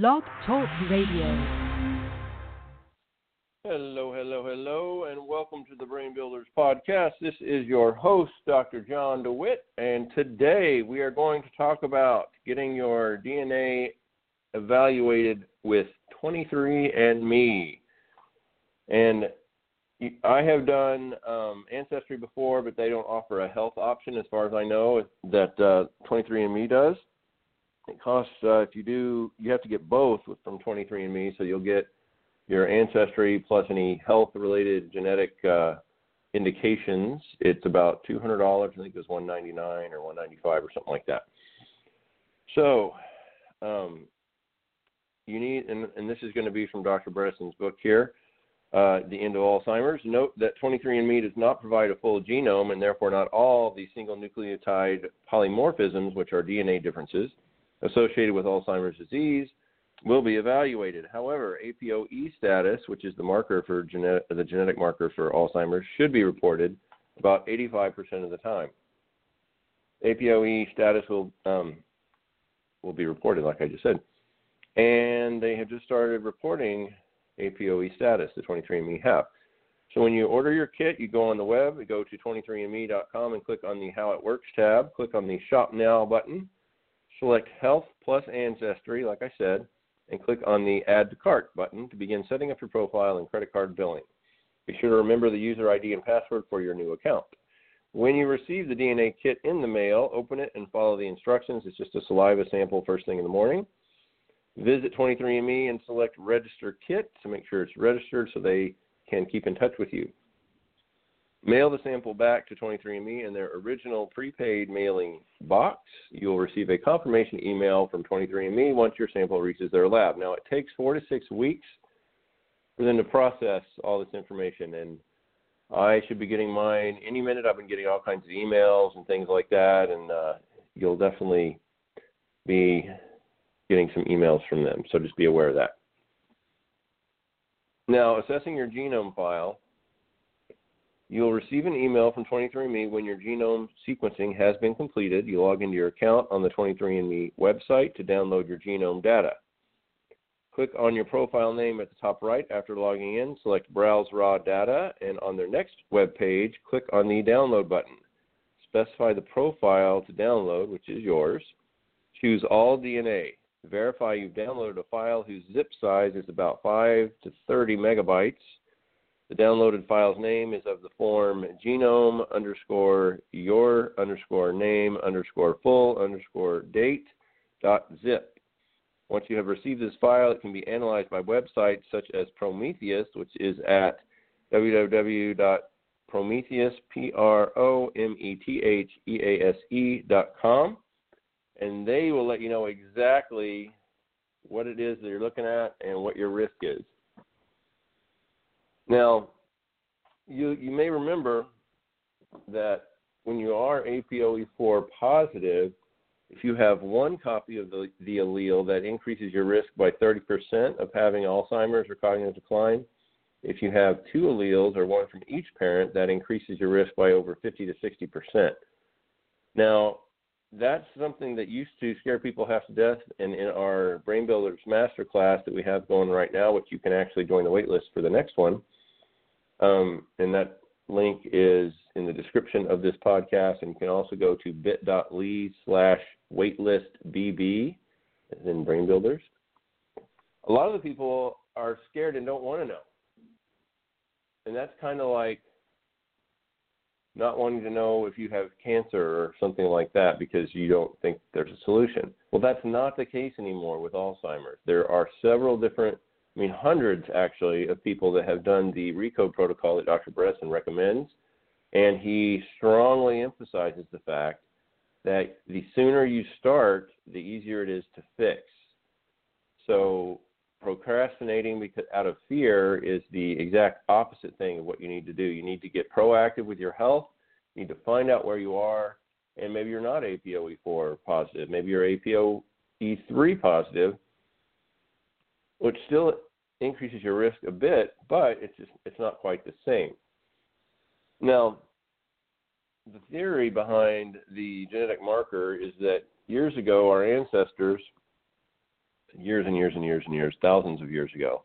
Blog Talk Radio. Hello, hello, hello, and welcome to the Brain Builders Podcast. This is your host, Dr. John DeWitt, and today we are going to talk about getting your DNA evaluated with 23andMe. And I have done um, Ancestry before, but they don't offer a health option, as far as I know, that uh, 23andMe does. It costs, uh, if you do, you have to get both from 23andMe, so you'll get your ancestry plus any health related genetic uh, indications, it's about two hundred dollars. I think it was one ninety nine or one ninety five or something like that. So, um, you need, and, and this is going to be from Dr. Bredesen's book here, uh, The End of Alzheimer's. Note that 23andMe does not provide a full genome, and therefore not all the single nucleotide polymorphisms, which are DNA differences, associated with Alzheimer's disease will be evaluated. However, APOE status, which is the marker for the genetic marker for Alzheimer's, should be reported about 85% of the time. APOE status will um, will be reported, like I just said, and they have just started reporting APOE status. The 23andMe have. So when you order your kit, you go on the web, you go to 23andme.com and click on the How It Works tab. Click on the Shop Now button. Select Health plus Ancestry, like I said and click on the Add to Cart button to begin setting up your profile and credit card billing. Be sure to remember the user ID and password for your new account. When you receive the DNA kit in the mail, open it and follow the instructions. It's just a saliva sample first thing in the morning. Visit 23andMe and select Register Kit to make sure it's registered so they can keep in touch with you. Mail the sample back to 23andMe in their original prepaid mailing box. You'll receive a confirmation email from 23andMe once your sample reaches their lab. Now, it takes four to six weeks for them to process all this information, and I should be getting mine any minute. I've been getting all kinds of emails and things like that, and uh, you'll definitely be getting some emails from them. So just be aware of that. Now, assessing your genome file You'll receive an email from 23andMe when your genome sequencing has been completed. You log into your account on the 23andMe website to download your genome data. Click on your profile name at the top right after logging in, select Browse Raw Data, and on their next web page, click on the Download button. Specify the profile to download, which is yours. Choose All DNA. Verify you've downloaded a file whose zip size is about 5 to 30 megabytes the downloaded file's name is of the form genome underscore your underscore name underscore full underscore date dot zip. Once you have received this file, it can be analyzed by websites such as Promethease, which is at www.promethease, P-R-O-M-E-T-H-E-A-S-E dot com, and they will let you know exactly what it is that you're looking at and what your risk is. Now, you you may remember that when you are APOE4 positive, if you have one copy of the, the allele, that increases your risk by 30% of having Alzheimer's or cognitive decline. If you have two alleles or one from each parent, that increases your risk by over 50 to 60%. Now, that's something that used to scare people half to death. And in our Brain Builders Master Class that we have going right now, which you can actually join the waitlist for the next one, um, and that link is in the description of this podcast. And you can also go to bit.ly slash waitlistbb, as in Brain Builders. A lot of the people are scared and don't want to know. And that's kind of like not wanting to know if you have cancer or something like that because you don't think there's a solution. Well, that's not the case anymore with Alzheimer's. There are several different I mean, hundreds actually of people that have done the RECODE protocol that Dr. Bredesen recommends, and he strongly emphasizes the fact that the sooner you start, the easier it is to fix. So procrastinating because out of fear is the exact opposite thing of what you need to do. You need to get proactive with your health. You need to find out where you are, and maybe you're not APOE4 positive. Maybe you're APOE3 positive, which still increases your risk a bit, but it's just it's not quite the same. Now, the theory behind the genetic marker is that years ago our ancestors years and years and years and years, thousands of years ago,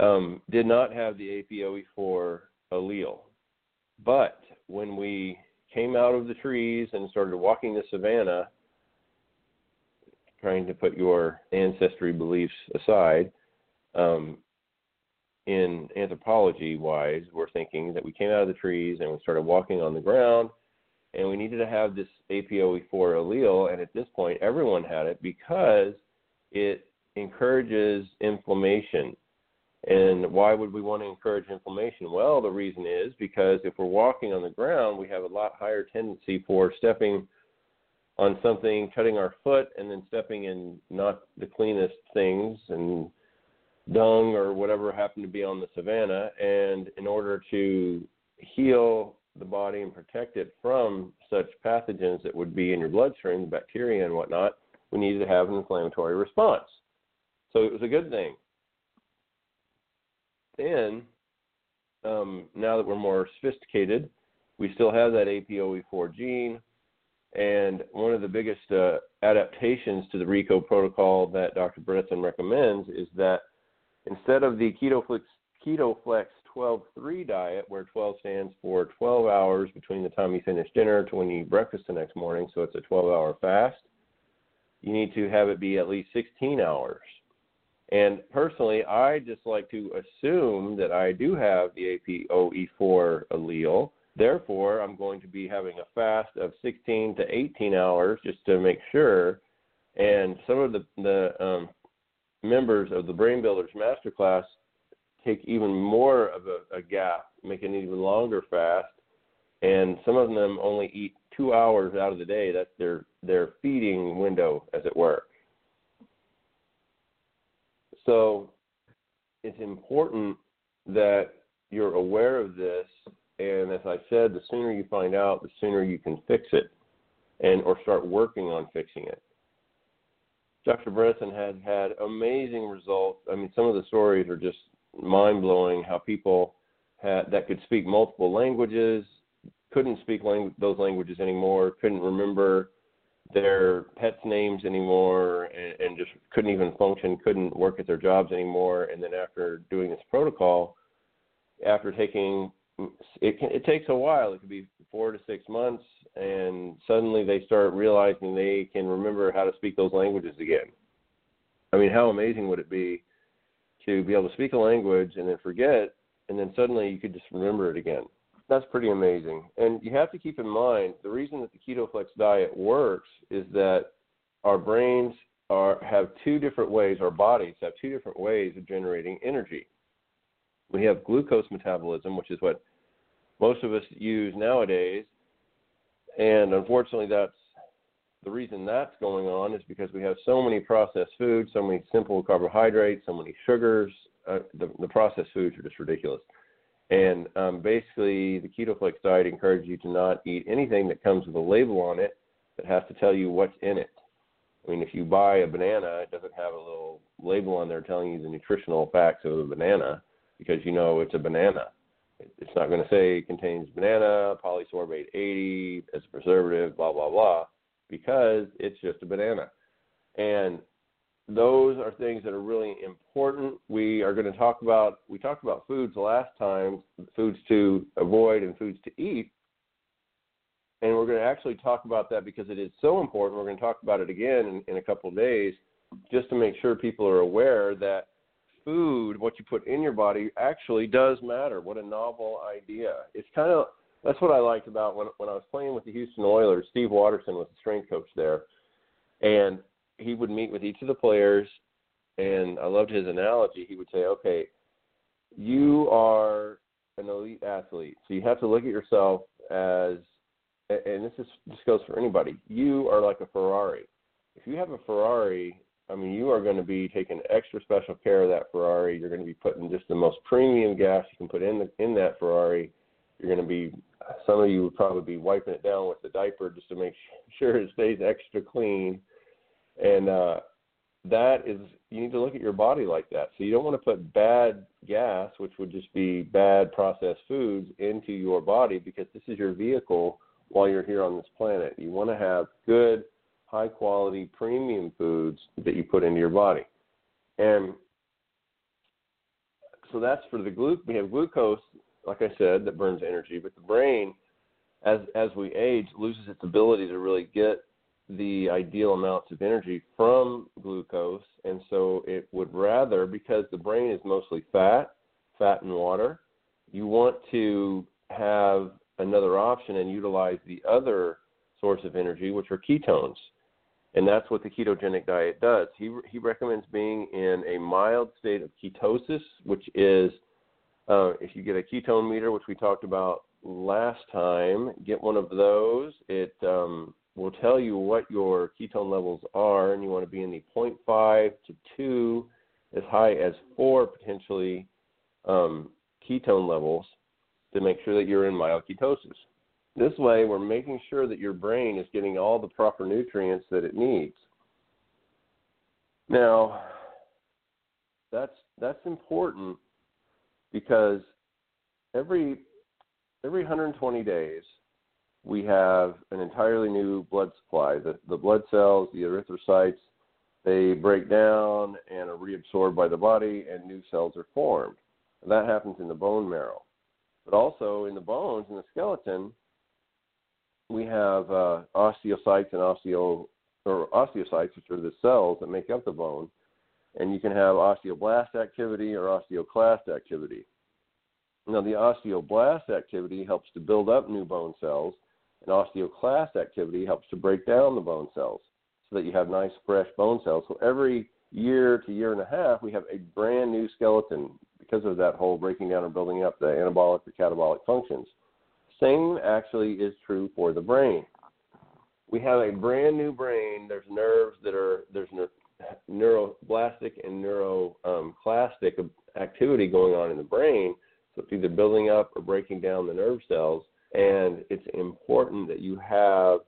um, did not have the APOE4 allele. But when we came out of the trees and started walking the savannah, trying to put your ancestry beliefs aside, um, in anthropology wise, we're thinking that we came out of the trees and we started walking on the ground, and we needed to have this APOE4 allele. And at this point, everyone had it because it encourages inflammation. And why would we want to encourage inflammation? Well, the reason is because if we're walking on the ground, we have a lot higher tendency for stepping on something, cutting our foot, and then stepping in not the cleanest things and dung or whatever happened to be on the savannah. And in order to heal the body and protect it from such pathogens that would be in your bloodstream, bacteria and whatnot, we needed to have an inflammatory response. So it was a good thing. Then, um, now that we're more sophisticated, we still have that APOE4 gene. And one of the biggest uh, adaptations to the RECODE protocol that Dr. Bredesen recommends is that instead of the KetoFlex, KetoFlex 12-3 diet, where 12 stands for 12 hours between the time you finish dinner to when you eat breakfast the next morning, so it's a 12-hour fast, you need to have it be at least 16 hours. And personally, I just like to assume that I do have the APOE4 allele. Therefore, I'm going to be having a fast of 16 to 18 hours just to make sure. And some of the, the um, members of the Brain Builders Masterclass take even more of a, a gap, make an even longer fast. And some of them only eat two hours out of the day. That's their their feeding window, as it were. So it's important that you're aware of this, and as I said, the sooner you find out, the sooner you can fix it, and or start working on fixing it. Dr. Bredesen has had amazing results. I mean, some of the stories are just mind blowing. How people had, that could speak multiple languages couldn't speak those languages anymore, couldn't remember their pets' names anymore, and, and just couldn't even function, couldn't work at their jobs anymore. And then after doing this protocol, after taking it, can, it takes a while. It could be four to six months, and suddenly they start realizing they can remember how to speak those languages again. I mean, how amazing would it be to be able to speak a language and then forget, and then suddenly you could just remember it again? That's pretty amazing. And you have to keep in mind the reason that the KetoFlex diet works is that our brains are have two different ways, our bodies have two different ways of generating energy. We have glucose metabolism, which is what most of us use nowadays, and unfortunately that's the reason that's going on is because we have so many processed foods, so many simple carbohydrates, so many sugars. Uh, the, the processed foods are just ridiculous. And um, basically, the KetoFlex diet encourages you to not eat anything that comes with a label on it that has to tell you what's in it. I mean, if you buy a banana, it doesn't have a little label on there telling you the nutritional facts of the banana because you know it's a banana. It's not going to say it contains banana, polysorbate 80 as a preservative, blah, blah, blah, because it's just a banana. And those are things that are really important. We are going to talk about we talked about foods last time, foods to avoid and foods to eat. And we're going to actually talk about that because it is so important. We're going to talk about it again in, in a couple of days just to make sure people are aware that food, what you put in your body, actually does matter. What a novel idea. It's kind of that's what I liked about when when I was playing with the Houston Oilers. Steve Watterson was the strength coach there, and he would meet with each of the players, and I loved his analogy. He would say, "Okay, you are an elite athlete, so you have to look at yourself as, and this is this goes for anybody. You are like a Ferrari. If you have a Ferrari, I mean, you are going to be taking extra special care of that Ferrari. You're going to be putting just the most premium gas you can put in the, in that Ferrari. You're going to be some of you would probably be wiping it down with the diaper just to make sure it stays extra clean. And uh, that is, you need to look at your body like that. So you don't want to put bad gas, which would just be bad processed foods, into your body because this is your vehicle while you're here on this planet. You want to have good high quality premium foods that you put into your body. And so that's for the glu we have glucose, like I said, that burns energy, but the brain as as we age loses its ability to really get the ideal amounts of energy from glucose and so it would rather because the brain is mostly fat, fat and water, you want to have another option and utilize the other source of energy which are ketones and that's what the ketogenic diet does. He he recommends being in a mild state of ketosis, which is uh, if you get a ketone meter, which we talked about last time, get one of those. It um, will tell you what your ketone levels are, and you want to be in the 0.5 to 2, as high as 4 potentially um, ketone levels to make sure that you're in mild ketosis. This way, we're making sure that your brain is getting all the proper nutrients that it needs. Now, that's that's important because every every 120 days we have an entirely new blood supply. The the blood cells, the erythrocytes, they break down and are reabsorbed by the body, and new cells are formed. And that happens in the bone marrow, but also in the bones in the skeleton we have uh, osteocytes and osteo or osteocytes, which are the cells that make up the bone, and you can have osteoblast activity or osteoclast activity. Now, the osteoblast activity helps to build up new bone cells, and osteoclast activity helps to break down the bone cells so that you have nice, fresh bone cells. So every year to year and a half, we have a brand new skeleton because of that whole breaking down and building up the anabolic or catabolic functions. Same actually is true for the brain. We have a brand new brain. There's nerves that are there's neuroblastic and neuroclastic um, activity going on in the brain. So it's either building up or breaking down the nerve cells. And it's important that you have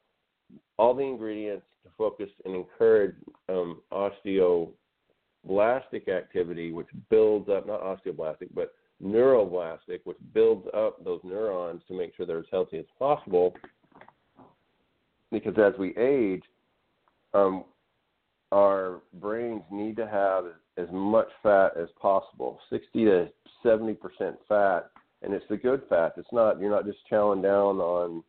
all the ingredients to focus and encourage um, osteoblastic activity, which builds up, not osteoblastic, but neuroblastic, which builds up those neurons to make sure they're as healthy as possible. Because as we age, um, our brains need to have as much fat as possible 60 to 70 percent fat and it's the good fat it's not you're not just chowing down on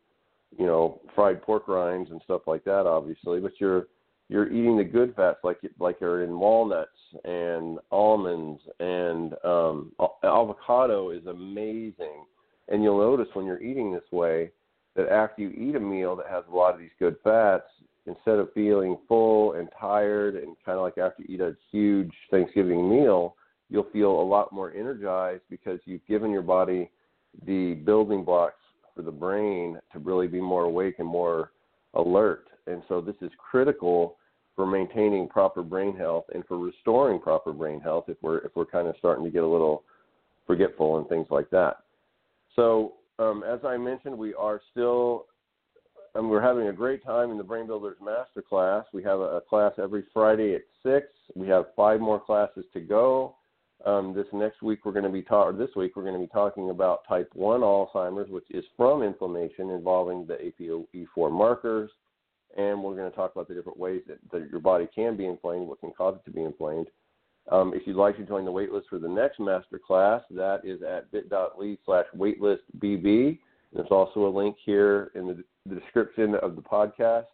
you know fried pork rinds and stuff like that obviously but you're you're eating the good fats like like are in walnuts and almonds and um, avocado is amazing. And you'll notice when you're eating this way that after you eat a meal that has a lot of these good fats, instead of feeling full and tired and kind of like after you eat a huge Thanksgiving meal, you'll feel a lot more energized because you've given your body the building blocks for the brain to really be more awake and more alert. And so this is critical for maintaining proper brain health and for restoring proper brain health if we're if we're kind of starting to get a little forgetful and things like that. So um, as I mentioned, we are still um, we're having a great time in the Brain Builders Master Class. We have a class every Friday at six. We have five more classes to go. Um, this next week we're going to be ta- this week we're going to be talking about type 1 Alzheimer's, which is from inflammation involving the APOE4 markers, and we're going to talk about the different ways that, that your body can be inflamed, what can cause it to be inflamed. Um, if you'd like to join the waitlist for the next master class, that is at bit.ly slash waitlistbb. There's also a link here in the, the description of the podcast.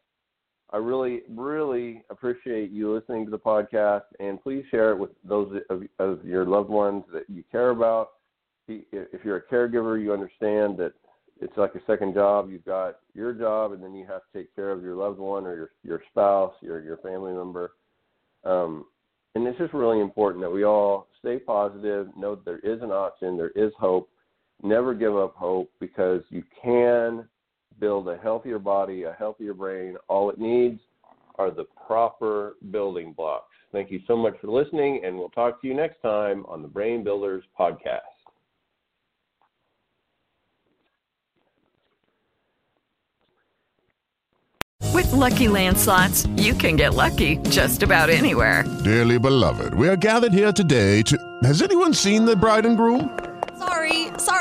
I really, really appreciate you listening to the podcast, and please share it with those of, of your loved ones that you care about. If you're a caregiver, you understand that it's like a second job. You've got your job, and then you have to take care of your loved one or your your spouse, your your family member. Um, and it's just really important that we all stay positive, know that there is an option, there is hope. Never give up hope because you can build a healthier body, a healthier brain. All it needs are the proper building blocks. Thank you so much for listening, and we'll talk to you next time on the Brain Builders podcast. With Lucky Land slots, you can get lucky just about anywhere. Dearly beloved, we are gathered here today to. Has anyone seen the bride and groom?